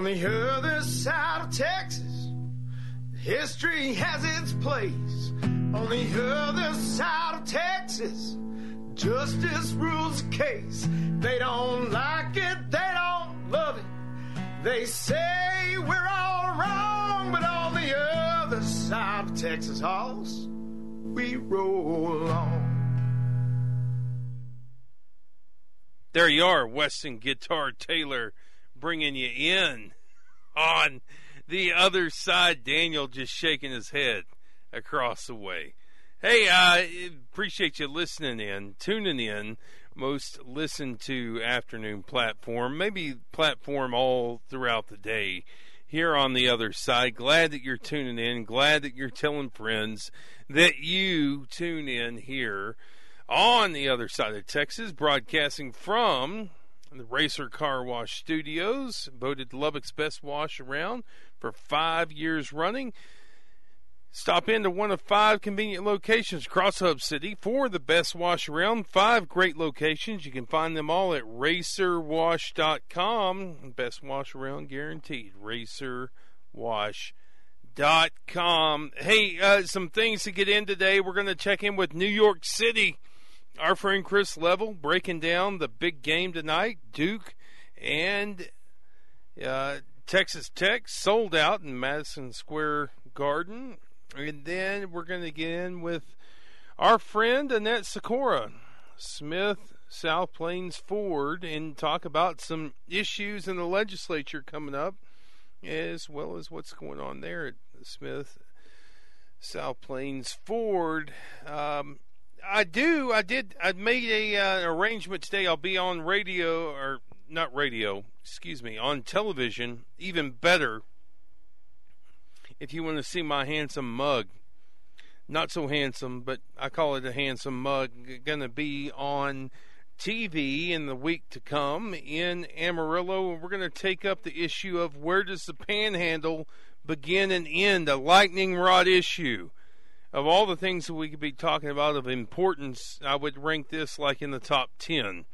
On the other side of Texas, history has its place. On the other side of Texas, justice rules the case. They don't like it, they don't love it. They say we're all wrong, but on the other side of Texas halls, we roll on. There you are, Weston Guitar Taylor, bringing you in on the other side. Daniel just shaking his head across the way. Hey, uh, appreciate you listening in, tuning in. Most listened to afternoon platform, maybe platform all throughout the day here on the other side. Glad that you're tuning in. Glad that you're telling friends that you tune in here on the other side of Texas, broadcasting from the Racer Car Wash Studios, voted Lubbock's best wash around for five years running. Stop into one of five convenient locations across Hub City for the best wash around. Five great locations. You can find them all at racerwash.com. Best wash around guaranteed. Racerwash.com. Hey, uh, some things to get in today. We're going to check in with New York City our friend Chris Level breaking down the big game tonight. Duke and uh, Texas Tech sold out in Madison Square Garden. And then we're going to get in with our friend Annette Sikora, Smith South Plains Ford, and talk about some issues in the legislature coming up, as well as what's going on there at Smith South Plains Ford. Um, I do. I did. I made a uh, arrangement today. I'll be on radio or not radio. Excuse me, on television. Even better, if you want to see my handsome mug. Not so handsome, but I call it a handsome mug. Going to be on TV in the week to come in Amarillo. We're going to take up the issue of where does the panhandle begin and end, a lightning rod issue of all the things that we could be talking about of importance, I would rank this like in the top 10.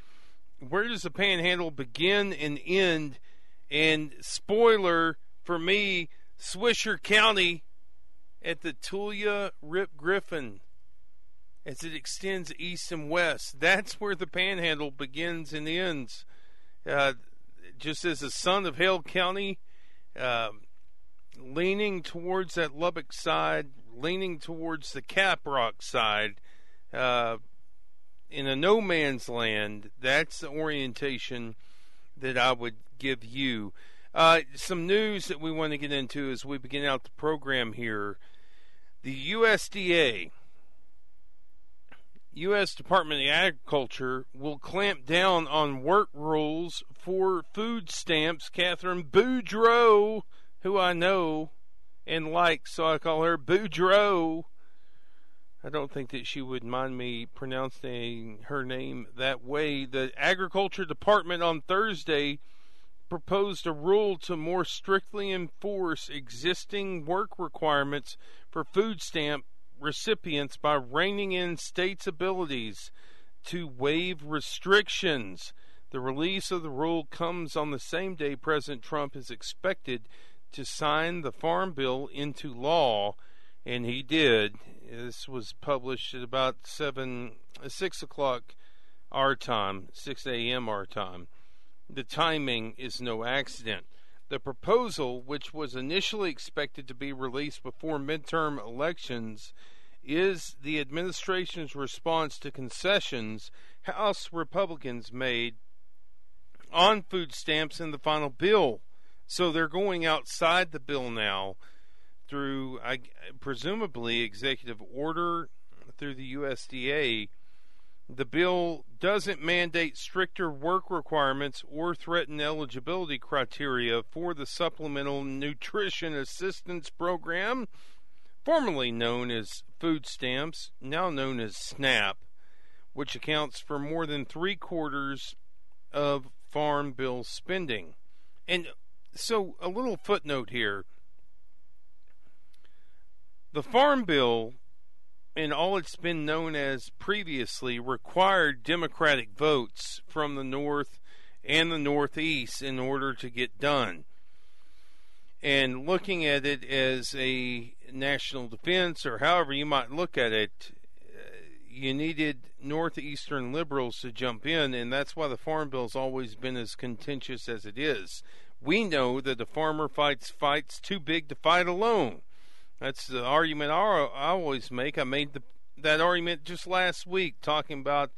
Where does the panhandle begin and end? And spoiler for me, Swisher County at the Tulia Rip Griffin as it extends east and west. That's where the panhandle begins and ends. Uh, just as the son of Hale County, uh, leaning towards that Lubbock side, leaning towards the Caprock side, uh, in a no man's land. That's the orientation that I would give you. Uh, some news that we want to get into as we begin out the program here. The USDA, U.S. Department of Agriculture, will clamp down on work rules for food stamps. Catherine Boudreau, who I know, and like, so I call her Boudreaux. I don't think that she would mind me pronouncing her name that way. The Agriculture Department on Thursday proposed a rule to more strictly enforce existing work requirements for food stamp recipients by reining in states' abilities to waive restrictions. The release of the rule comes on the same day President Trump is expected to sign the Farm Bill into law, and he did. This was published at about seven, uh, six o'clock our time, six a.m. our time. The timing is no accident. The proposal, which was initially expected to be released before midterm elections, is the administration's response to concessions House Republicans made on food stamps in the final bill. So they're going outside the bill now through, I, presumably, executive order through the USDA. The bill doesn't mandate stricter work requirements or threaten eligibility criteria for the Supplemental Nutrition Assistance Program, formerly known as food stamps, now known as SNAP, which accounts for more than three quarters of Farm Bill spending. And so, a little footnote here. The Farm Bill, and all it's been known as previously, required Democratic votes from the North and the Northeast in order to get done. and looking at it as a national defense or however you might look at it, uh, you needed northeastern liberals to jump in, and that's why the farm bill's always been as contentious as it is. We know that the farmer fights fights too big to fight alone. That's the argument I, always make. I made the, that argument just last week, talking about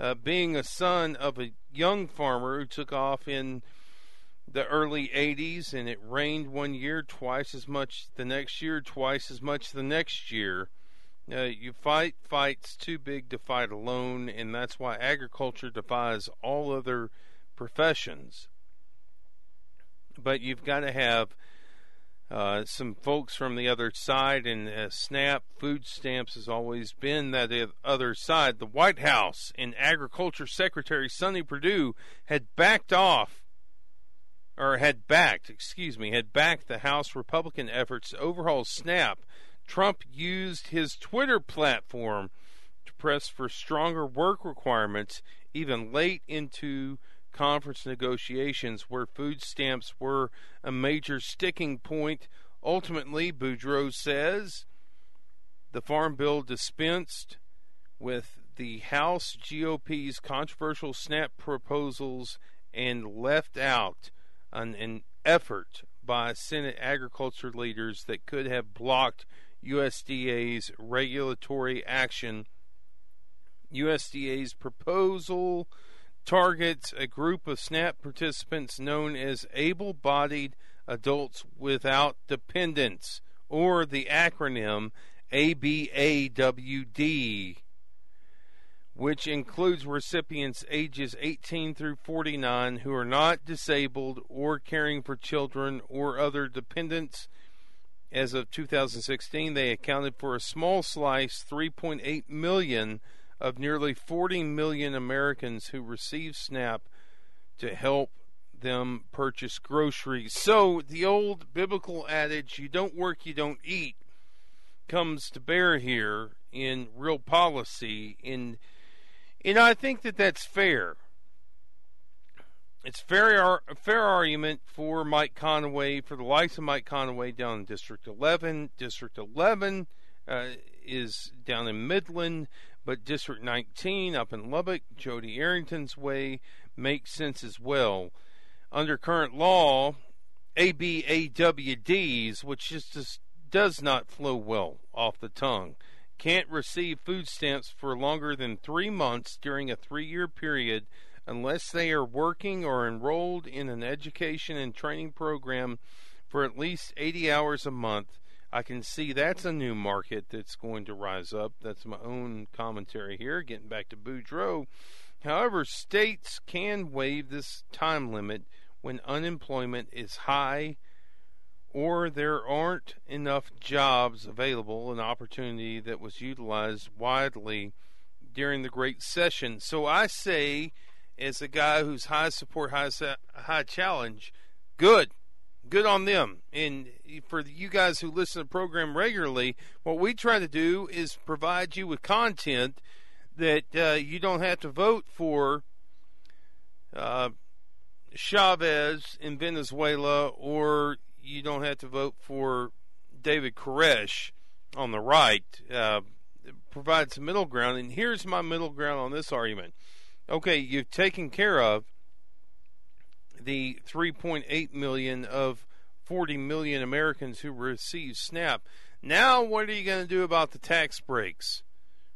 uh, being a son of a young farmer who took off in the early 80s, and it rained one year, twice as much the next year, twice as much the next year. Uh, you fight fights too big to fight alone, and that's why agriculture defies all other professions. But you've got to have uh, some folks from the other side, and uh, SNAP food stamps has always been that other side. The White House and Agriculture Secretary Sonny Perdue had backed off or had backed, excuse me, had backed the House Republican efforts to overhaul SNAP, Trump used his Twitter platform to press for stronger work requirements even late into conference negotiations where food stamps were a major sticking point. Ultimately, Boudreaux says the Farm Bill dispensed with the House GOP's controversial SNAP proposals and left out an, an effort by Senate agriculture leaders that could have blocked USDA's regulatory action. USDA's proposal targets a group of SNAP participants known as able bodied adults without dependents, or the acronym ABAWD which includes recipients ages 18 through 49 who are not disabled or caring for children or other dependents. As of 2016, they accounted for a small slice, 3.8 million of nearly 40 million Americans who receive SNAP to help them purchase groceries. So the old biblical adage, you don't work, you don't eat, comes to bear here in real policy you know, I think that that's fair. It's fair a fair argument for Mike Conaway, for the likes of Mike Conaway down in District 11. District 11 uh, is down in Midland, but District 19 up in Lubbock, Jody Arrington's way makes sense as well. Under current law, ABAWDs, which just does not flow well off the tongue, can't receive food stamps for longer than three months during a three year period unless they are working or enrolled in an education and training program for at least 80 hours a month. I can see that's a new market that's going to rise up. That's my own commentary here, getting back to Boudreaux. However, states can waive this time limit when unemployment is high or there aren't enough jobs available, an opportunity that was utilized widely during the Great Recession. So I say, as a guy who's high support, high high challenge, good, good on them. And for you guys who listen to the program regularly, what we try to do is provide you with content that uh, you don't have to vote for. Uh, Chavez in Venezuela or you don't have to vote for David Koresh on the right. Uh, provides middle ground, and here's my middle ground on this argument. Okay, you've taken care of the 3.8 million of 40 million Americans who receive SNAP. Now, what are you going to do about the tax breaks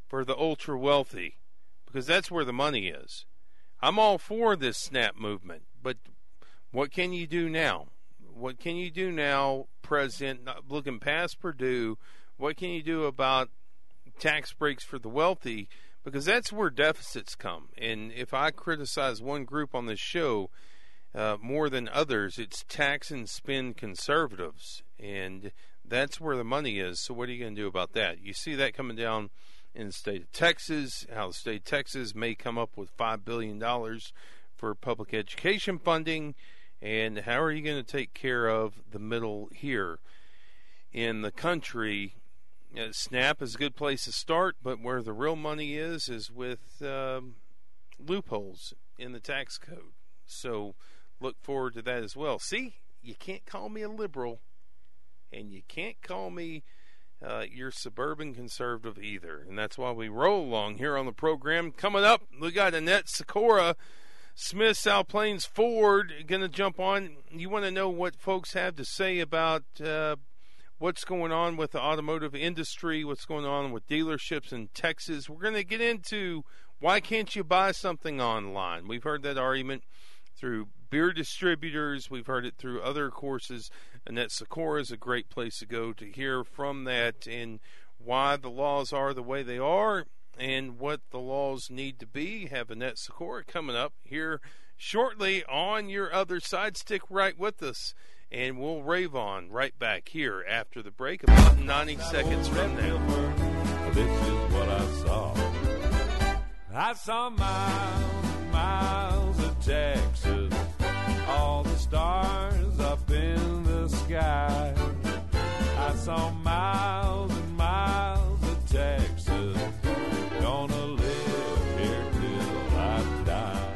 for the ultra wealthy? Because that's where the money is. I'm all for this SNAP movement, but what can you do now? What can you do now, President, looking past Perdue, What can you do about tax breaks for the wealthy? Because that's where deficits come. And if I criticize one group on this show uh, more than others, it's tax and spend conservatives. And that's where the money is. So, what are you going to do about that? You see that coming down in the state of Texas, how the state of Texas may come up with $5 billion for public education funding and how are you going to take care of the middle here in the country? Uh, Snap is a good place to start, but where the real money is is with um, loopholes in the tax code. So look forward to that as well. See, you can't call me a liberal and you can't call me uh, your suburban conservative either. And that's why we roll along here on the program. Coming up, we got Annette Sikora, Smith South Plains Ford, going to jump on. You want to know what folks have to say about uh, what's going on with the automotive industry, what's going on with dealerships in Texas. We're going to get into why can't you buy something online? We've heard that argument through beer distributors. We've heard it through other courses. Annette Sikora is a great place to go to hear from that and why the laws are the way they are and what the laws need to be. Have Annette Sikora coming up here shortly on your other side. Stick right with us and we'll rave on right back here after the break about 90 seconds from now. This is what I saw. I saw miles miles of Texas, all the stars up in the sky. I saw miles and miles of Texas, gonna live here till I die.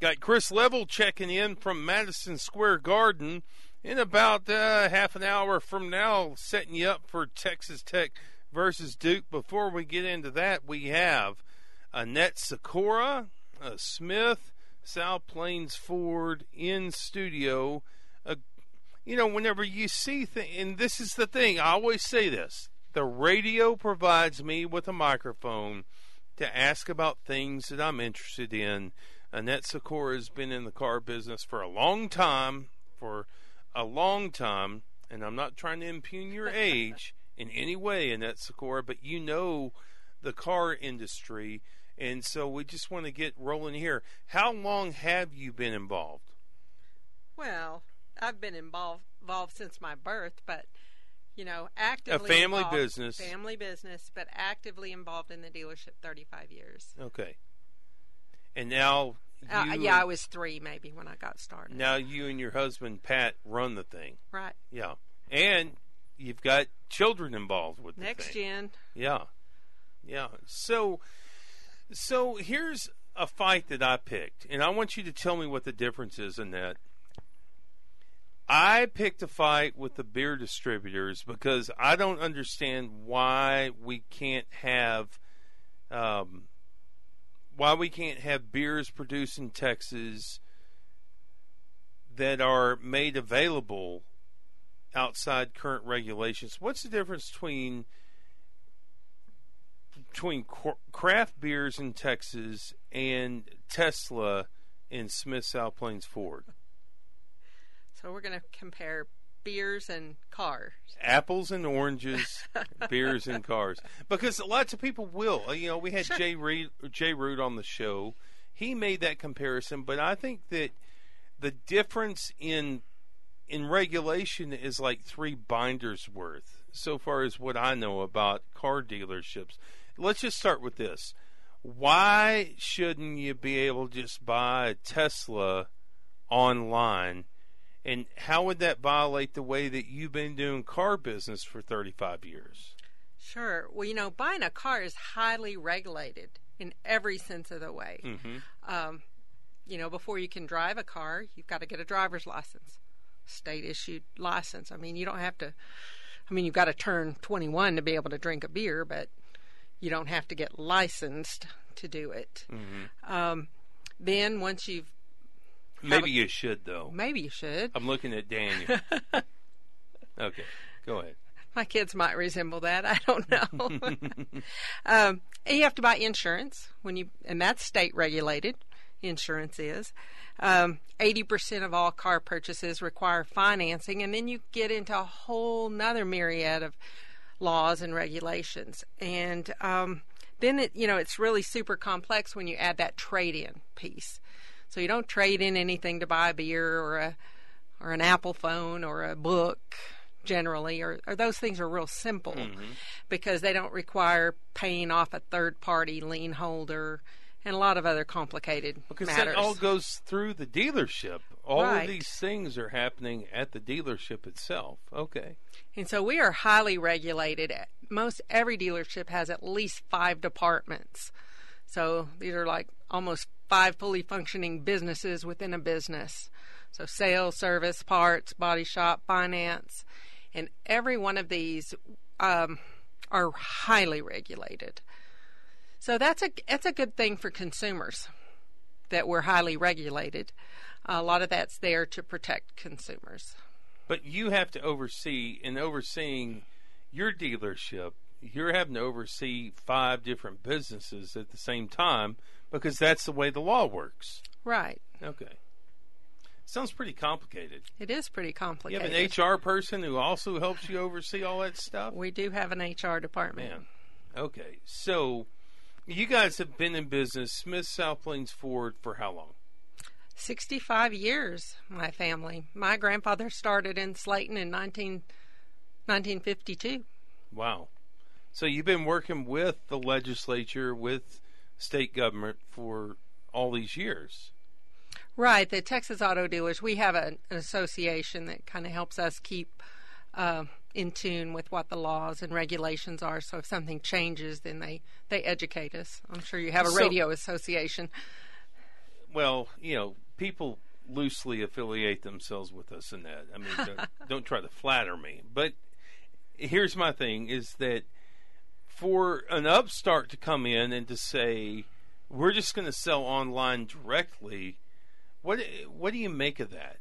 Got Chris Level checking in from Madison Square Garden in about uh, half an hour from now, setting you up for Texas Tech versus Duke. Before we get into that, we have Annette Sikora, uh, Smith, South Plains Ford in studio. Uh, you know, whenever you see things, and this is the thing, I always say this the radio provides me with a microphone to ask about things that I'm interested in. Annette Sikora has been in the car business for a long time, for a long time, and I'm not trying to impugn your age in any way, Annette Sikora, but you know the car industry, and so we just want to get rolling here. How long have you been involved? Well, I've been involved involved since my birth, but you know, actively a family involved- business. family business, but actively involved in the dealership 35 years. Okay. And now, Uh, yeah, I was three maybe when I got started. now you and your husband Pat run the thing. Right. Yeah, and you've got children involved with the Next gen. Yeah, yeah. So, so here's a fight that I picked, and I want you to tell me what the difference is in that. I picked a fight with the beer distributors because I don't understand why we can't have, um, why we can't have beers produced in Texas that are made available outside current regulations. What's the difference between between craft beers in Texas and Tesla in Smith South Plains Ford? So we're going to compare beers and cars. Apples and oranges, beers and cars. Because lots of people will. Uh, You know, we had Sure. Jay Reed, Jay Root on the show. He made that comparison, but I think that the difference in in regulation is like three binders worth so far as what I know about car dealerships. Let's just start with this. Why shouldn't you be able to just buy a Tesla online? And how would that violate the way that you've been doing car business for 35 years? Sure. Well, you know, buying a car is highly regulated in every sense of the way. Mm-hmm. Um, you know, before you can drive a car, you've got to get a driver's license, state issued license. I mean, you don't have to, I mean, you've got to turn 21 to be able to drink a beer, but you don't have to get licensed to do it. Mm-hmm. Um, then once you've, Maybe you should, though. maybe you should. I'm looking at Daniel. okay, go ahead. My kids might resemble that. I don't know. um, you have to buy insurance when you, and that's state regulated. Insurance is. Um, 80% of all car purchases require financing, and then you get into a whole nother myriad of laws and regulations. And um, then it, you know, it's really super complex when you add that trade-in piece. So you don't trade in anything to buy a beer or a or an Apple phone or a book generally, or, or those things are real simple because they don't require paying off a third party lien holder and a lot of other complicated Because matters. that all goes through the dealership. All Right. of these things are happening at the dealership itself. Okay. And so we are highly regulated. Most every dealership has at least five departments. So these are like almost five fully functioning businesses within a business. So sales, service, parts, body shop, finance. and every one of these um, are highly regulated. So that's a that's a good thing for consumers that we're highly regulated. A lot of that's there to protect consumers. But you have to oversee, in overseeing your dealership, you're having to oversee five different businesses at the same time because that's the way the law works. Right. Okay. Sounds pretty complicated. It is pretty complicated. You have an HR person who also helps you oversee all that stuff? We do have an HR department. Man. Okay. So you guys have been in business, Smith South Plains Ford, for how long? 65 years, my family. My grandfather started in Slaton in 19, 1952. Wow. So you've been working with the legislature, with state government for all these years. Right, the Texas Auto Dealers, we have a, an association that kind of helps us keep uh, in tune with what the laws and regulations are. So if something changes, then they, they educate us. I'm sure you have a So- radio association. Well, you know, people loosely affiliate themselves with us in that. I mean, don't, don't try to flatter me. But here's my thing: is that for an upstart to come in and to say we're just going to sell online directly, what what do you make of that?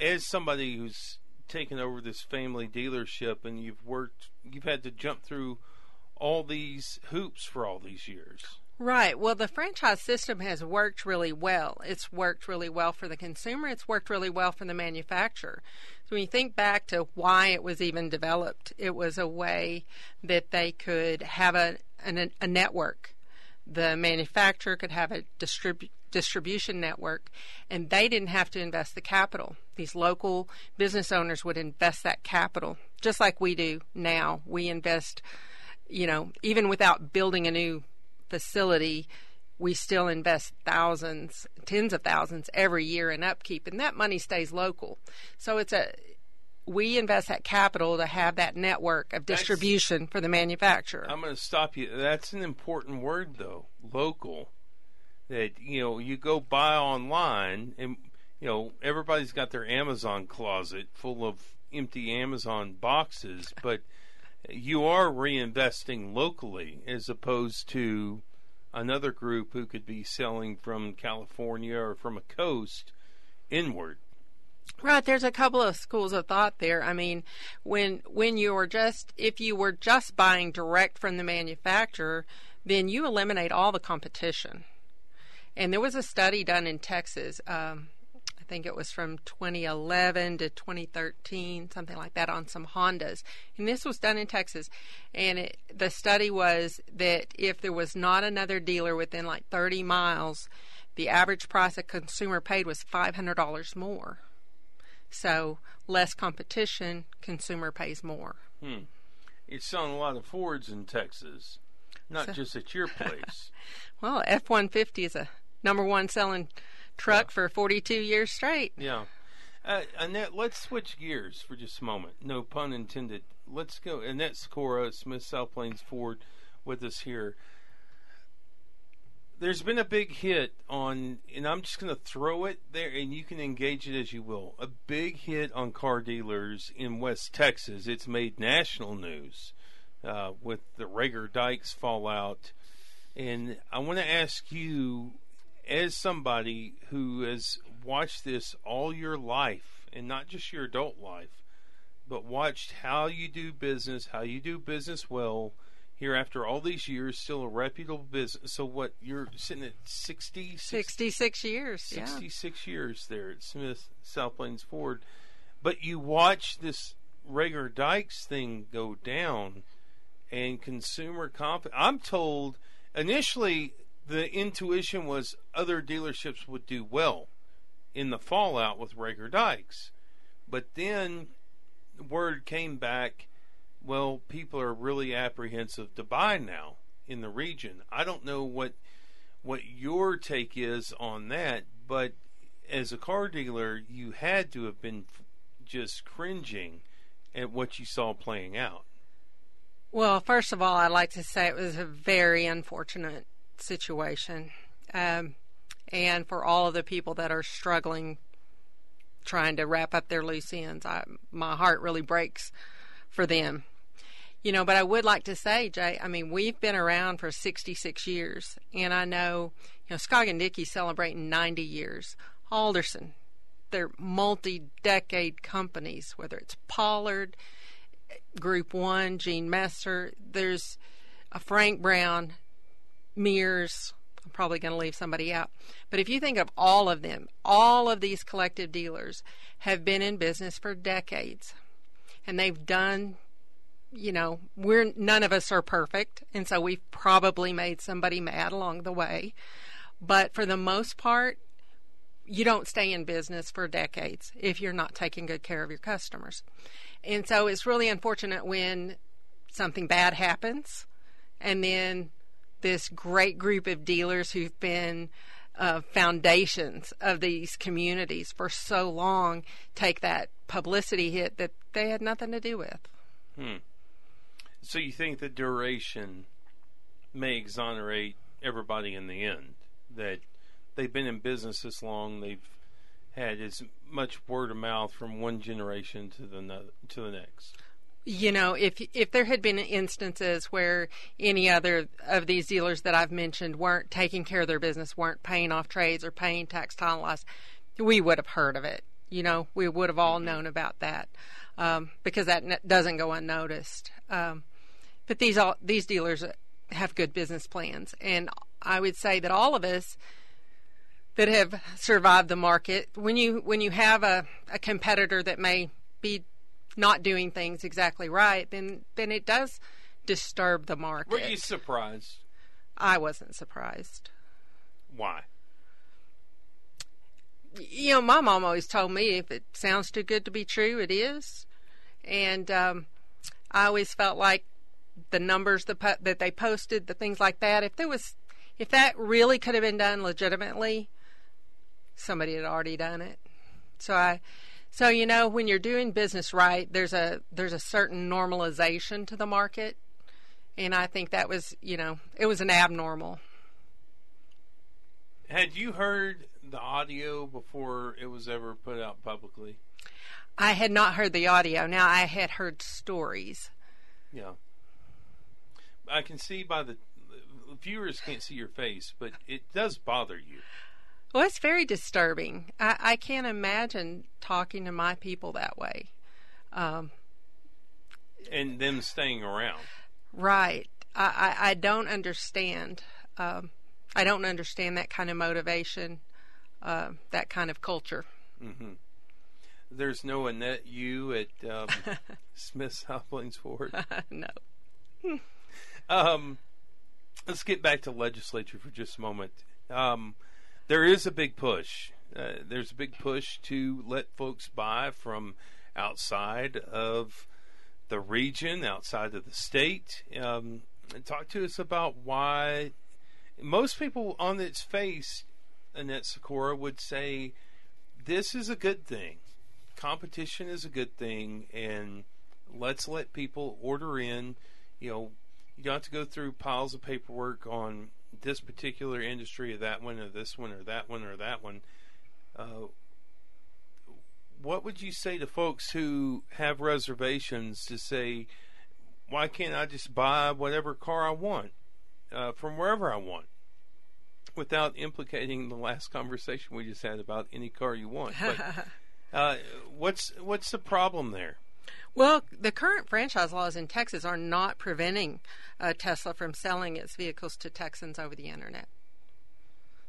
As somebody who's taken over this family dealership and you've worked, you've had to jump through all these hoops for all these years. Right. Well, the franchise system has worked really well. It's worked really well for the consumer. It's worked really well for the manufacturer. So when you think back to why it was even developed, it was a way that they could have a an, a network. The manufacturer could have a distribu- distribution network, and they didn't have to invest the capital. These local business owners would invest that capital, just like we do now. We invest, you know, even without building a new facility, we still invest thousands, tens of thousands every year in upkeep, and that money stays local. So it's a we invest that capital to have that network of That's- distribution for the manufacturer. I'm going to stop you. That's an important word, though. Local. That you know, you go buy online, and you know everybody's got their Amazon closet full of empty Amazon boxes, but you are reinvesting locally as opposed to another group who could be selling from California or from a coast inward. Right, there's a couple of schools of thought there. I mean, when when you're just if you were just buying direct from the manufacturer, then you eliminate all the competition. And there was a study done in Texas. Um, I think it was from 2011 to 2013, something like that, on some Hondas. And this was done in Texas. And it, the study was that if there was not another dealer within like 30 miles, the average price a consumer paid was $500 more. So less competition, consumer pays more. Hmm. It's selling a lot of Fords in Texas, not So- just at your place. Well, F one fifty is a number one selling truck for forty two years straight. Yeah. Uh, Annette, let's switch gears for just a moment. No pun intended. Let's go. Annette Sikora, Smith South Plains Ford, with us here. There's been a big hit on, and I'm just going to throw it there, and you can engage it as you will. A big hit on car dealers in West Texas. It's made national news uh, with the Reagor Dykes fallout. And I want to ask you, as somebody who has watched this all your life, and not just your adult life, but watched how you do business, how you do business well, here after all these years, still a reputable business. So, what you're sitting at 60, Sixty six years. Yeah. 66 years there at Smith South Plains Ford. But you watch this Reagor Dykes thing go down and consumer confidence. I'm told initially the intuition was other dealerships would do well in the fallout with Reagor Dykes. But then word came back well, people are really apprehensive to buy now in the region. I don't know what what your take is on that, but as a car dealer, you had to have been just cringing at what you saw playing out. Well, first of all, I'd like to say it was a very unfortunate situation. Um, and for all of the people that are struggling trying to wrap up their loose ends, I, my heart really breaks for them. You know, but I would like to say, Jay, I mean, we've been around for 66 years, and I know, you know, Scoggin Dickey celebrating 90 years. Alderson, they're multi-decade companies, whether it's Pollard, Group One, Gene Messer, there's a Frank Brown, Mears. I'm probably going to leave somebody out. But if you think of all of them, all of these collective dealers have been in business for decades. And they've done, you know, we're none of us are perfect. And so we've probably made somebody mad along the way. But for the most part, you don't stay in business for decades if you're not taking good care of your customers. And so it's really unfortunate when something bad happens and then this great group of dealers who've been uh, foundations of these communities for so long take that publicity hit that they had nothing to do with. Hmm. So you think the duration may exonerate everybody in the end? That they've been in business this long, they've had as much word of mouth from one generation to the no- to the next. You know, if if there had been instances where any other of these dealers that I've mentioned weren't taking care of their business, weren't paying off trades or paying tax time loss, we would have heard of it. You know, we would have all known about that um, because that doesn't go unnoticed. Um, but these all these dealers have good business plans, and I would say that all of us that have survived the market, when you when you have a, a competitor that may be not doing things exactly right, then then it does disturb the market. Were you surprised? I wasn't surprised. Why? You know, my mom always told me if it sounds too good to be true, it is. And um, I always felt like the numbers that po- that they posted, the things like that, if there was, if that really could have been done legitimately, somebody had already done it. So I, so you know, when you're doing business right, there's a there's a certain normalization to the market, and I think that was, you know, it was an abnormal. Had you heard the audio before it was ever put out publicly? I had not heard the audio. Now I had heard stories. Yeah. I can see by the viewers can't see your face, but it does bother you. Well, it's very disturbing. I, I can't imagine talking to my people that way. Um, and them staying around. Right. I, I, I don't understand. Um, I don't understand that kind of motivation, uh, that kind of culture. Mm-hmm. There's no Annette you at um, Smith's Hollingsford. no. Um, let's get back to legislature for just a moment. Um, there is a big push. Uh, there's a big push to let folks buy from outside of the region, outside of the state. Um, talk to us about why most people on its face, Annette Sikora, would say this is a good thing. Competition is a good thing, and let's let people order in. You know, you don't have to go through piles of paperwork on this particular industry or that one or this one or that one or that one. Uh, what would you say to folks who have reservations to say, why can't I just buy whatever car I want uh, from wherever I want? Without implicating the last conversation we just had about any car you want, but uh, what's what's the problem there? Well, the current franchise laws in Texas are not preventing uh, Tesla from selling its vehicles to Texans over the internet.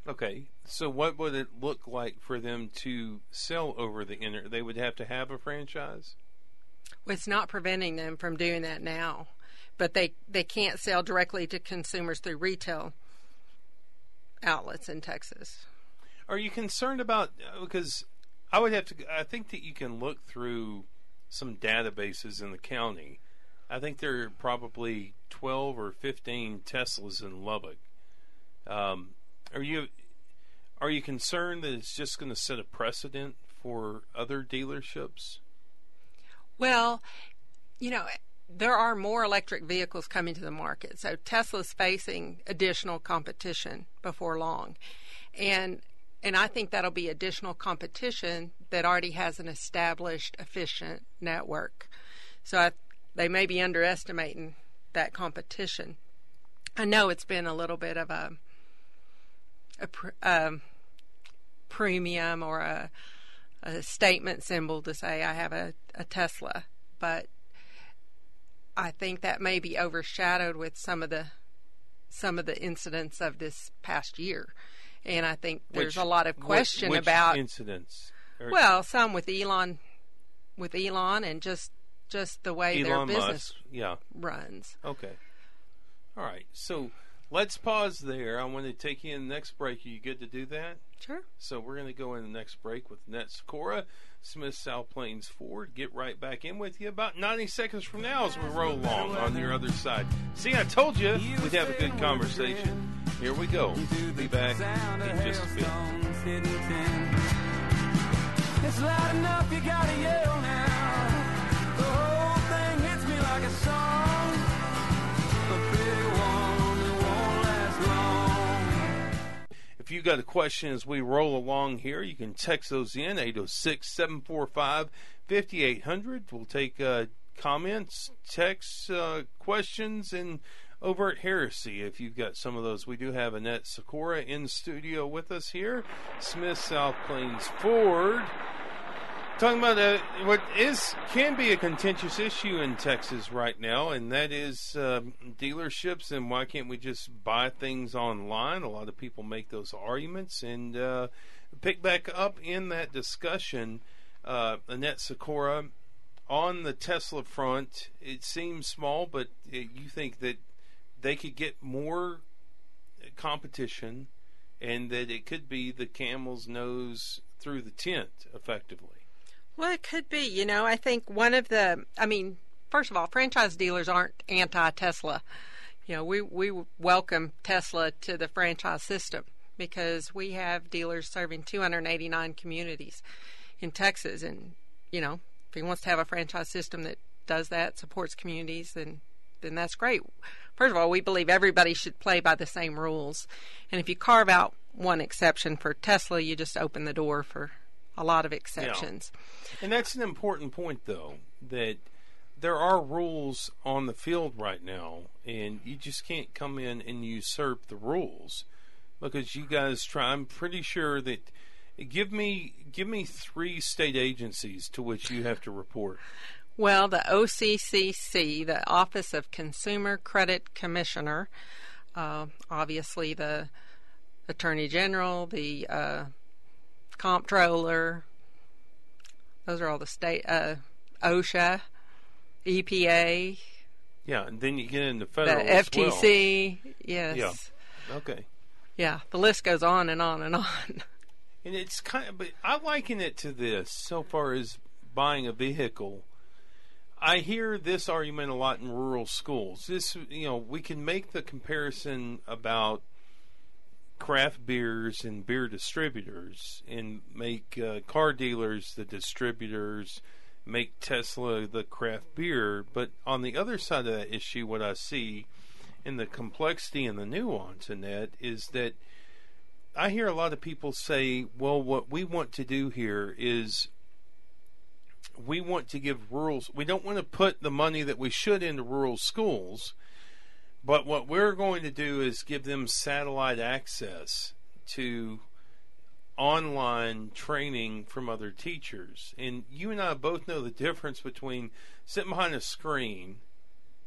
Okay, so what would it look like for them to sell over the internet? They would have to have a franchise. Well, it's not preventing them from doing that now, but they they can't sell directly to consumers through retail outlets in Texas. Are you concerned about because I would have to? I think that you can look through some databases in the county. I think there are probably 12 or 15 Teslas in Lubbock. Um, are you are you concerned that it's just going to set a precedent for other dealerships? Well, you know, there are more electric vehicles coming to the market, so Tesla's facing additional competition before long, and and I think that'll be additional competition that already has an established, efficient network. So I, they may be underestimating that competition. I know it's been a little bit of a a um, premium or a, a statement symbol to say I have a, a Tesla, but I think that may be overshadowed with some of the some of the incidents of this past year, and I think there's Which- a lot of question which about incidents. Well, some with Elon, with Elon, and just just the way their Elon business Musk. Yeah. runs. Okay. All right. So let's pause there. I want to take you in the next break. Are you good to do that? Sure. So we're going to go in the next break with Net Sikora, Smith South Plains Ford. Get right back in with you about 90 seconds from now as we roll along on your other side. See, I told you we'd have a good conversation. Here we go. Be back in just a bit. It's loud enough, you gotta yell now. The whole thing hits me like a song. A big one that won't last long. If you got a question as we roll along here, you can text those in 806 745 5800. We'll take uh, comments, texts, uh, questions, and over at Heresy if you've got some of those. We do have Annette Sikora in studio with us here, Smith South Plains Ford. Talking about uh, what is can be a contentious issue in Texas right now, and that is um dealerships and why can't we just buy things online? A lot of people make those arguments, and uh, pick back up in that discussion. Uh, Annette Sikora on the Tesla front. It seems small, but uh, you think that they could get more competition, and that it could be the camel's nose through the tent, effectively. Well, it could be. You know, I think one of the, I mean, first of all, franchise dealers aren't anti Tesla. You know, we, we welcome Tesla to the franchise system because we have dealers serving 289 communities in Texas. And, you know, if he wants to have a franchise system that does that, supports communities, then then that's great. First of all, we believe everybody should play by the same rules. And if you carve out one exception for Tesla, you just open the door for a lot of exceptions. And that's an important point, though, that there are rules on the field right now, and you just can't come in and usurp the rules because you guys try. I'm pretty sure that. Give me give me three state agencies to which you have to report. Well, the OCCC, the Office of Consumer Credit Commissioner, uh, obviously the Attorney General, the uh, Comptroller, those are all the state, uh, OSHA, EPA, Yeah, and then you get into the federal as well. FTC. Yes. Yeah. Okay. Yeah, the list goes on and on and on. And it's kind of, but I liken it to this so far as buying a vehicle. I hear this argument a lot in rural schools. This, you know, we can make the comparison about craft beers and beer distributors and make uh, car dealers the distributors, make Tesla the craft beer. But on the other side of that issue, what I see in the complexity and the nuance in that is that I hear a lot of people say, well, what we want to do here is we want to give rural, we don't want to put the money that we should into rural schools, but what we're going to do is give them satellite access to online training from other teachers. And you and I both know the difference between sitting behind a screen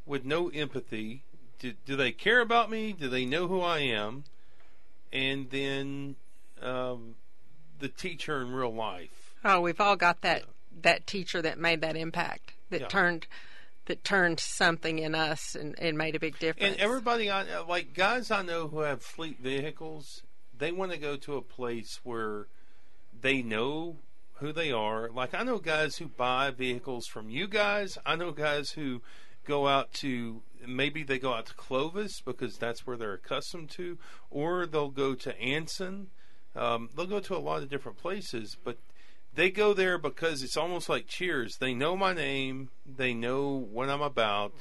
with no empathy. Do, do they care about me? Do they know who I am? and then um, the teacher in real life. Oh, we've all got that that teacher that made that impact that Yeah. turned that turned something in us and, and made a big difference. And everybody, I like guys I know who have fleet vehicles. They want to go to a place where they know who they are. Like I know guys who buy vehicles from you guys. I know guys who go out to maybe they go out to Clovis because that's where they're accustomed to, or they'll go to Anson. Um, they'll go to a lot of different places, but they go there because it's almost like Cheers. They know my name, they know what I'm about,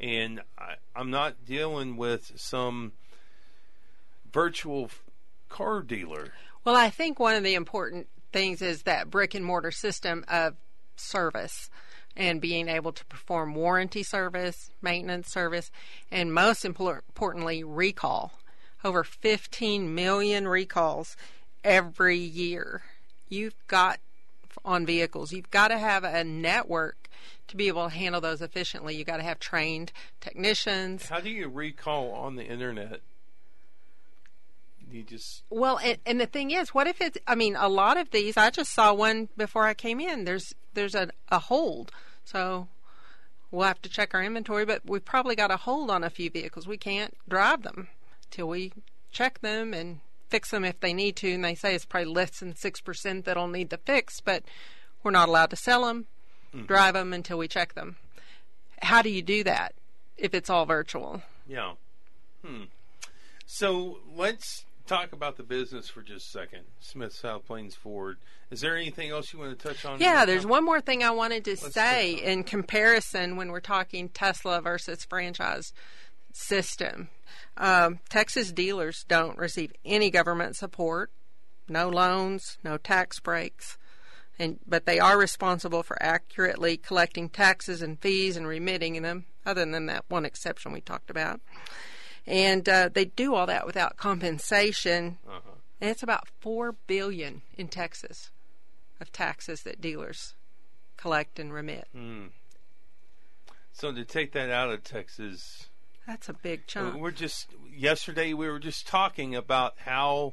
and I, I'm not dealing with some virtual car dealer. Well, I think one of the important things is that brick and mortar system of service. and being able to perform warranty service, maintenance service, and most impor- importantly, recall. Over 15 million recalls every year. You've got on vehicles, you've got to have a network to be able to handle those efficiently. You've got to have trained technicians. How do you recall on the internet? You just Well, and, and the thing is, what if it's? I mean, a lot of these. I just saw one before I came in. There's there's a, a hold, so we'll have to check our inventory. But we've probably got a hold on a few vehicles. We can't drive them till we check them and fix them if they need to. And they say it's probably less than six percent that'll need the fix, but we're not allowed to sell them, drive them until we check them. How do you do that if it's all virtual? yeah. Hmm. So let's talk about the business for just a second. Smith South Plains Ford. Is there anything else you want to touch on? Yeah, there's one more thing I wanted to touch say in comparison when we're talking Tesla versus franchise system. Um, Texas dealers don't receive any government support, no loans, no tax breaks, and but they are responsible for accurately collecting taxes and fees and remitting them. Other than that one exception we talked about, and uh, they do all that without compensation. Uh-huh. And it's about four billion in Texas of taxes that dealers collect and remit. Hmm. So to take that out of Texas, That's a big chunk. we're just yesterday we were just talking about how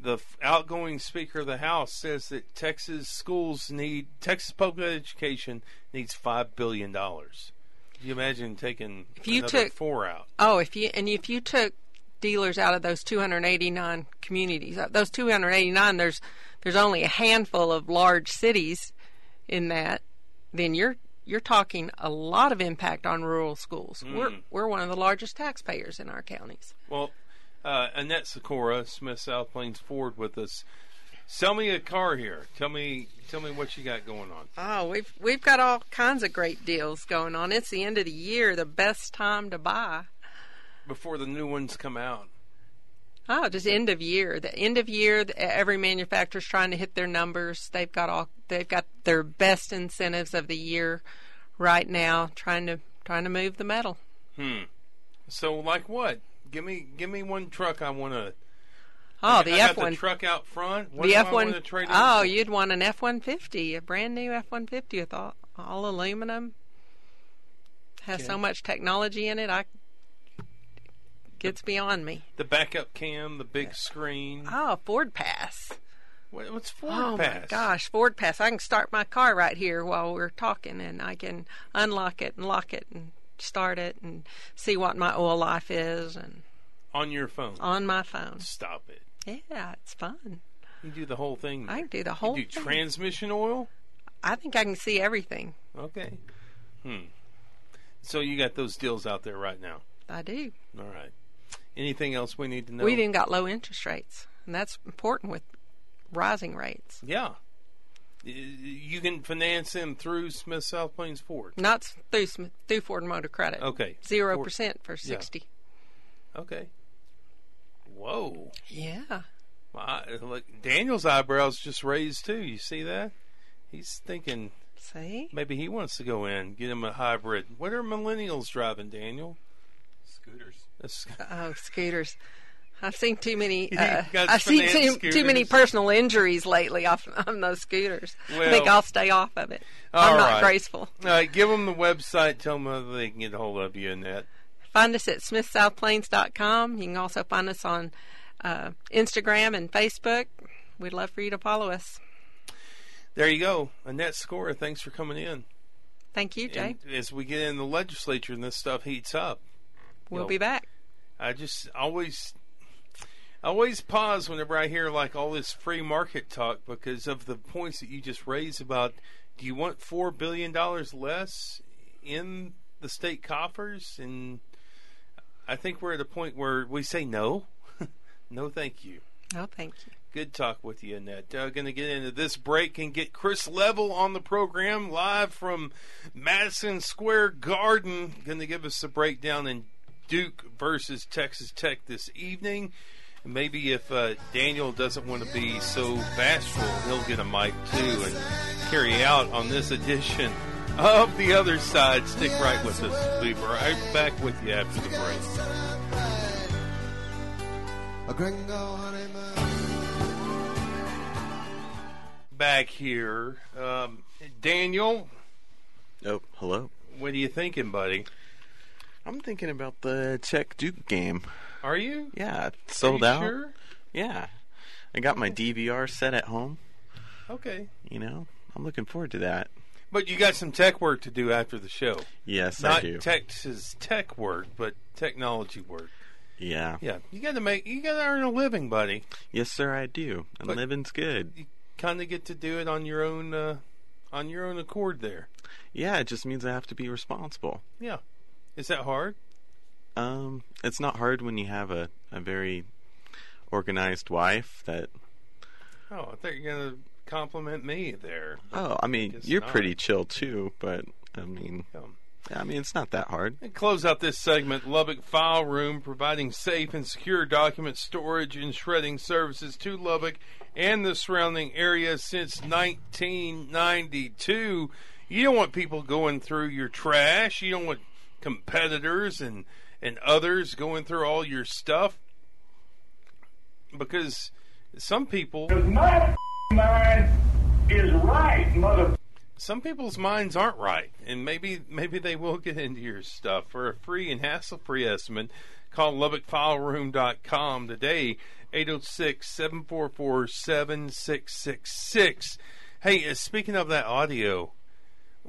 the outgoing Speaker of the House says that Texas schools need Texas public education needs five billion dollars. You imagine taking If you took- four out? Oh, if you and if you took dealers out of those 289 communities, uh, those 289, there's there's only a handful of large cities in that. Then you're you're talking a lot of impact on rural schools. We're we're one of the largest taxpayers in our counties. Well, uh, Annette Sikora, Smith South Plains Ford, with us. Sell me a car here. Tell me, tell me what you got going on. Oh, we've we've got all kinds of great deals going on. It's the end of the year, the best time to buy. before the new ones come out. Oh, just end of year. The end of year, the- every manufacturer's trying to hit their numbers. They've got all they've got their best incentives of the year right now, trying to trying to move the metal. Hmm. So, like what? Give me, give me one truck. I want to. Oh, the F one, truck out front. What the F one. wanna trade in Oh, you'd want an F one fifty, a brand new F one fifty with all, all aluminum. Has so much technology in it, I gets beyond me. the backup cam, the big screen. Oh, Ford Pass. What, what's Ford Oh Pass? my gosh, Ford Pass! I can start my car right here while we're talking, and I can unlock it and lock it and start it and see what my oil life is and On your phone. on my phone. Stop it. Yeah, it's fun. You do the whole thing. I can do the whole. You do thing. transmission oil. I think I can see everything. Okay. Hmm. So you got those deals out there right now. I do. All right. Anything else we need to know? We've even got low interest rates, and that's important with rising rates. Yeah. You can finance them through Smith South Plains Ford. Not through Sm- through Ford Motor Credit. Okay. Zero Ford- percent for sixty. Okay. Whoa. Yeah. My, look, Daniel's eyebrows just raised too. You see that? He's thinking See. maybe he wants to go in, get him a hybrid. What are millennials driving, Daniel? Scooters. That's, Oh, scooters. I've seen too many. Uh, I've seen too, too many personal injuries lately off on those scooters. I think I'll stay off of it. All I'm not right. graceful. All right, give them the website. Tell them how they can get a hold of you and that. Find us at smithsouthplains.com. You can also find us on uh, Instagram and Facebook. We'd love for you to follow us. There you go. Annette Sikora, thanks for coming in. Thank you, Jay. And as we get in the legislature and this stuff heats up, we'll know, be back. I just always I always pause whenever I hear like all this free market talk because of the points that you just raised about do you want four billion dollars less in the state coffers and I think we're at a point where we say no. no thank you. No, thank you. Good talk with you, Annette. Uh, going to get into this break and get Chris Level on the program live from Madison Square Garden. Going to give us a breakdown in Duke versus Texas Tech this evening. Maybe if uh, Daniel doesn't want to be so bashful, he'll get a mic too and carry out on this edition of the other side. Stick right with us. We'll be right back with you after the break. A gringo honeymoon. Back here. Um, Daniel, Oh, hello. what are you thinking, buddy? I'm thinking about the Czech Duke game. Are you? Yeah, Are sold you out. Sure? Yeah. I got my DVR set at home. Okay. You know, I'm looking forward to that. But you got some tech work to do after the show. Yes, I Not do. Texas tech work, but technology work. yeah. Yeah, you got to make, you got to earn a living, buddy. Yes, sir, I do. And But- living's good. You kind of get to do it on your own, uh, on your own accord. There. Yeah, it just means I have to be responsible. Yeah. Is that hard? Um, it's not hard when you have a, a very organized wife that Oh, I thought you were gonna compliment me there. Oh, I mean, you're not. pretty chill too, but I mean, Um, I mean, it's not that hard. And close out this segment, Lubbock File Room, providing safe and secure document storage and shredding services to Lubbock and the surrounding area since 1992. You don't want people going through your trash. You don't want competitors and, and others going through all your stuff. Because some people, My mind is right, mother. some people's minds aren't right, and maybe maybe they will get into your stuff for a free and hassle-free estimate. Call LubbockFileRoom.com today, 806-744-7666. Hey, uh, speaking of that audio,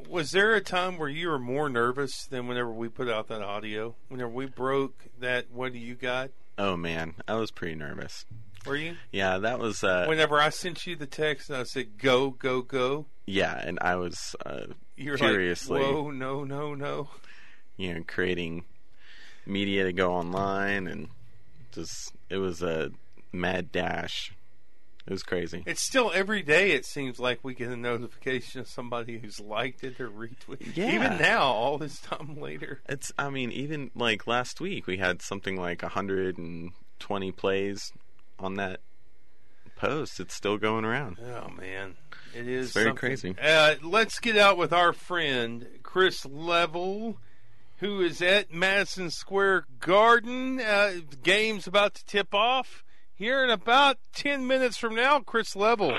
was there a time where you were more nervous than whenever we put out that audio? Whenever we broke that, what do you got? Oh man, I was pretty nervous. Were you? Yeah, that was uh, Whenever I sent you the text and I said, go, go, go, yeah, and I was uh, you're Furiously. like, whoa, no, no, no. you know creating media to go online and just it was a mad dash. It was crazy. It's still every day. It seems like we get a notification of somebody who's liked it or retweeted. Yeah. Even now, all this time later. It's I mean even like last week we had something like 120 plays on that post. It's still going around. Oh man, it is It's very something. crazy. Uh, let's get out with our friend Chris Level, who is at Madison Square Garden. Uh, game's about to tip off here in about ten minutes from now. Chris Level.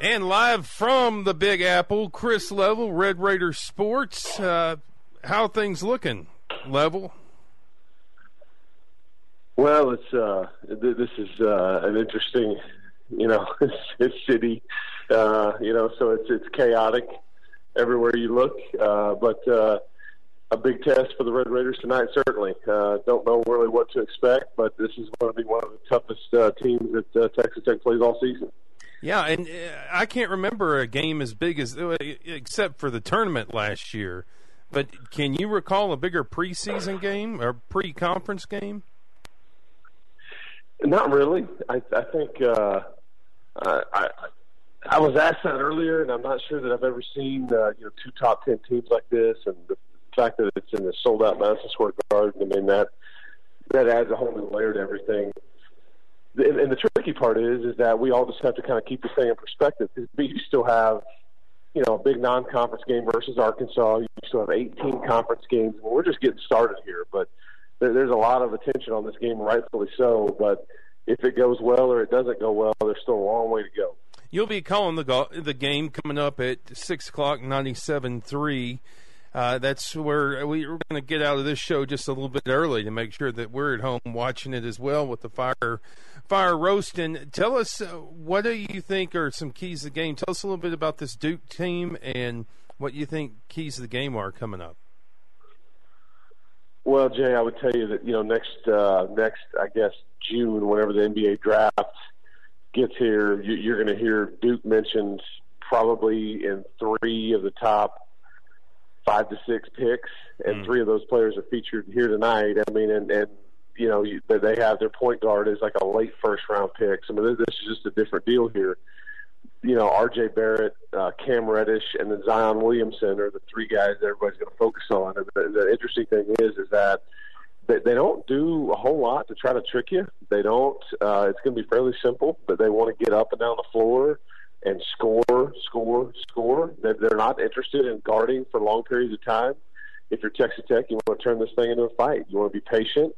And live from the Big Apple, Chris Level, Red Raider Sports. Uh, how things looking, Level? Well, it's uh, th- this is uh, an interesting, you know, city, uh, you know, so it's it's chaotic everywhere you look, uh, but uh, a big test for the Red Raiders tonight. Certainly, uh, don't know really what to expect, but this is going to be one of the toughest uh, teams that uh, Texas Tech plays all season. Yeah, and uh, I can't remember a game as big as, uh, except for the tournament last year. But can you recall a bigger preseason game or pre-conference game? Not really. I, I think uh, I, I I was asked that earlier, and I'm not sure that I've ever seen uh, you know two top ten teams like this, and the fact that it's in the sold out Madison Square Garden. I mean that that adds a whole new layer to everything. And, and the tricky part is is that we all just have to kind of keep this thing in perspective. Because you still have you know a big non-conference game versus Arkansas. You still have 18 conference games. Well, we're just getting started here, but there, there's a lot of attention on this game, rightfully so. But if it goes well or it doesn't go well, there's still a long way to go. You'll be calling the go- the game coming up at six o'clock, ninety-seven three. Uh, that's where we- we're going to get out of this show just a little bit early to make sure that we're at home watching it as well with the fire fire roasting. Tell us uh, what do you think are some keys to the game? Tell us a little bit about this Duke team and what you think keys to the game are coming up. Well, Jay, I would tell you that you know next uh, next I guess June, whenever the NBA draft gets here, you, you're going to hear Duke mentioned probably in three of the top five to six picks, and three of those players are featured here tonight. I mean, and and you know you, they have their point guard is like a late first round pick. So I mean, this, this is just a different deal here. You know, R.J. Barrett, uh, Cam Reddish, and then Zion Williamson are the three guys that everybody's going to focus on. And the, the interesting thing is, is that they, they don't do a whole lot to try to trick you. They don't. Uh, it's going to be fairly simple, but they want to get up and down the floor. And score, score, score. They're, not interested in guarding for long periods of time. If you're Texas Tech, you want to turn this thing into a fight. You want to be patient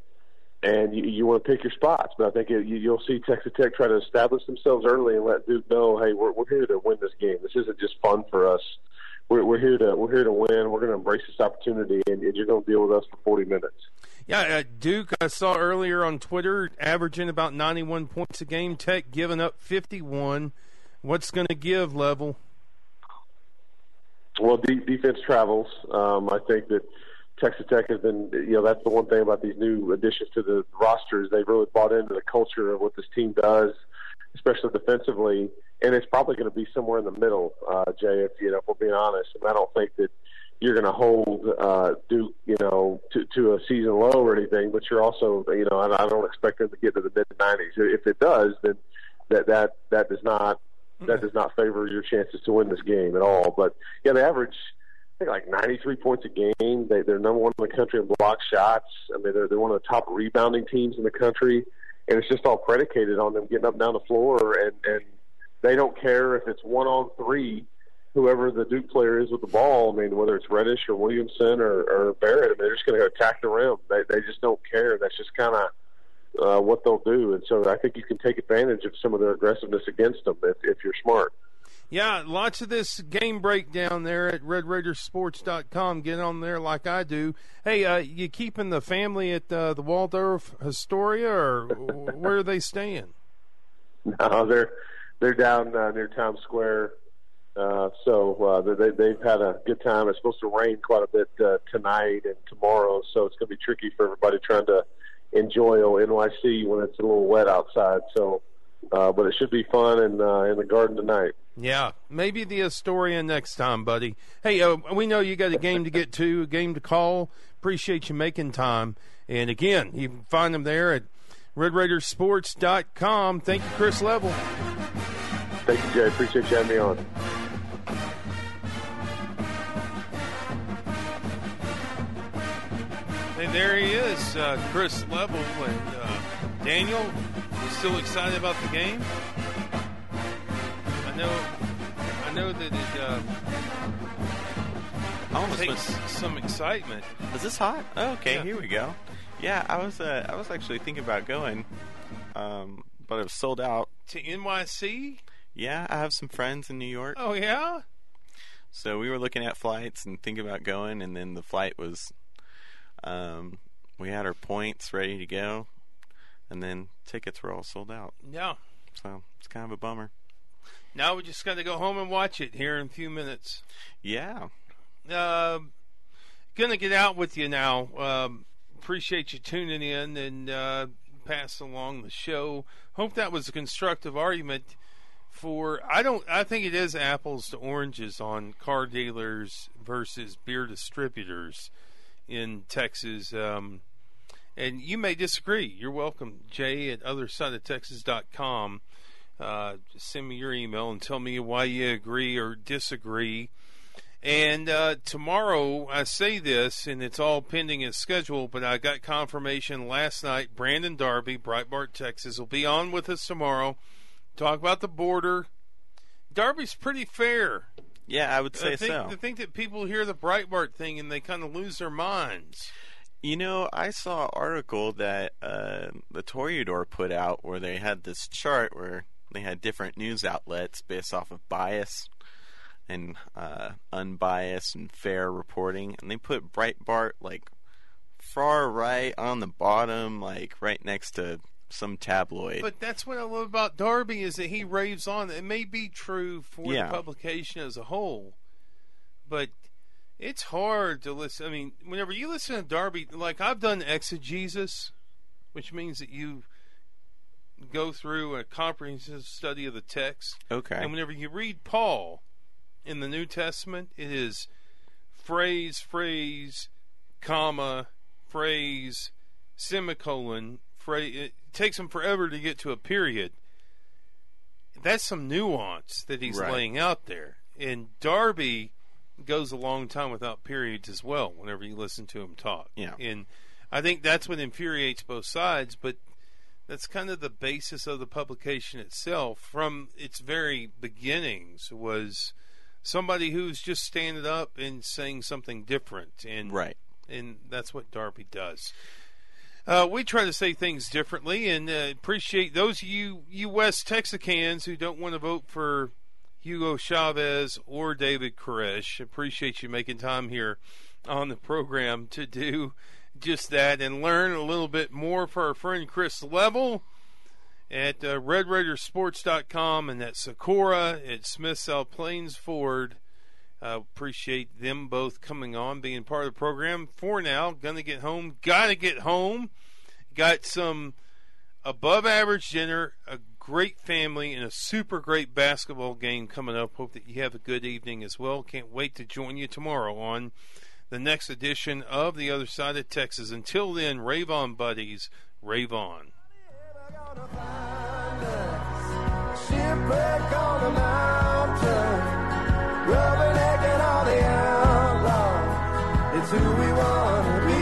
and you, you want to pick your spots. But I think it, you, you'll see Texas Tech try to establish themselves early and let Duke know, hey, we're, we're here to win this game. This isn't just fun for us. We're, we're here to we're here to win. We're going to embrace this opportunity, and, and you're going to deal with us for 40 minutes. Yeah, uh, Duke, I saw earlier on Twitter, averaging about 91 points a game. Tech giving up 51. What's going to give level? Well, de- defense travels. Um, I think that Texas Tech has been, you know, that's the one thing about these new additions to the rosters. They've really bought into the culture of what this team does, especially defensively. And it's probably going to be somewhere in the middle, uh, Jay, if, you know, if we're being honest. And I don't think that you're going to hold uh, Duke, you know, to, to a season low or anything, but you're also, you know, I, I don't expect them to get to the mid 90s. If it does, then that that that does not that does not favor your chances to win this game at all. But yeah, the average I think like 93 points a game. They, they're number one in the country in block shots. I mean, they're, they're one of the top rebounding teams in the country, and it's just all predicated on them getting up and down the floor, and and they don't care if it's one on three, whoever the Duke player is with the ball. I mean, whether it's Reddish or Williamson or, or Barrett, I mean, they're just going to attack the rim. They they just don't care. That's just kind of uh, what they'll do, and so I think you can take advantage of some of their aggressiveness against them if if you're smart. Yeah, lots of this game breakdown there at RedRaidersports.com. Get on there like I do. Hey, uh, you keeping the family at uh, the Waldorf Astoria, or where are they staying? No, they're they're down uh, near Times Square. Uh, so uh, they, they've had a good time. It's supposed to rain quite a bit uh, tonight and tomorrow, so it's going to be tricky for everybody trying to enjoy NYC when it's a little wet outside. So, uh, but it should be fun in uh, in the garden tonight. Yeah, maybe the Astoria next time, buddy. Hey, uh, we know you got a game to get to, a game to call. Appreciate you making time. And again, you can find them there at RedRaidersports.com. Thank you, Chris Level. Thank you, Jay. Appreciate you having me on. There he is, uh, Chris Level. And uh, Daniel, still excited about the game? I know, I know that it uh, I almost takes went, some excitement. is this hot? Oh, okay, Yeah. here we go. Yeah, I was uh, I was actually thinking about going, um, but it was sold out. To NYC? Yeah, I have some friends in New York, Oh, yeah? so we were looking at flights and thinking about going, and then the flight was, um, we had our points ready to go, and then tickets were all sold out. Yeah. So it's kind of a bummer. Now we just got to go home and watch it here in a few minutes. Yeah, Uh, gonna get out with you now. Um, appreciate you tuning in and uh, pass along the show. Hope that was a constructive argument. For I don't, I think it is apples to oranges on car dealers versus beer distributors in Texas. Um, and you may disagree. You're welcome, Jay at othersideoftexas.com. Uh, send me your email and tell me why you agree or disagree. And uh, tomorrow, I say this, and it's all pending its schedule, but I got confirmation last night. Brandon Darby, Breitbart, Texas, will be on with us tomorrow. Talk about the border. Darby's pretty fair. Yeah, I would say I think, so. I think that people hear the Breitbart thing and they kind of lose their minds. You know, I saw an article that uh, the Toreador put out where they had this chart where they had different news outlets based off of bias and uh, unbiased and fair reporting, and they put Breitbart like far right on the bottom, like right next to some tabloid. But that's what I love about Darby is that he raves on. It may be true for Yeah. the publication as a whole, but it's hard to listen. I mean, whenever you listen to Darby, like I've done exegesis, which means that you go through a comprehensive study of the text. okay, And whenever you read Paul in the New Testament, it is phrase, phrase, comma, phrase, semicolon, It takes him forever to get to a period. That's some nuance that he's Right. laying out there. And Darby goes a long time without periods as well, whenever you listen to him talk. Yeah. And I think that's what infuriates both sides, but that's kind of the basis of the publication itself from its very beginnings was somebody who's just standing up and saying something different and Right. and that's what Darby does. Uh, we try to say things differently, and uh, appreciate those of you West Texicans who don't want to vote for Hugo Chavez or David Koresh. Appreciate you making time here on the program to do just that and learn a little bit more for our friend Chris Level at uh, RedRaidersports.com and at Sikora at Smith South Plains Ford. Uh, appreciate them both coming on, being part of the program. For now, gonna get home. Gotta get home. Got some above average dinner, a great family, and a super great basketball game coming up. Hope that you have a good evening as well. Can't wait to join you tomorrow on the next edition of The Other Side of Texas. Until then, rave on, buddies. Rave on. Shipwreck on mountain, rubbernecking step on the rail.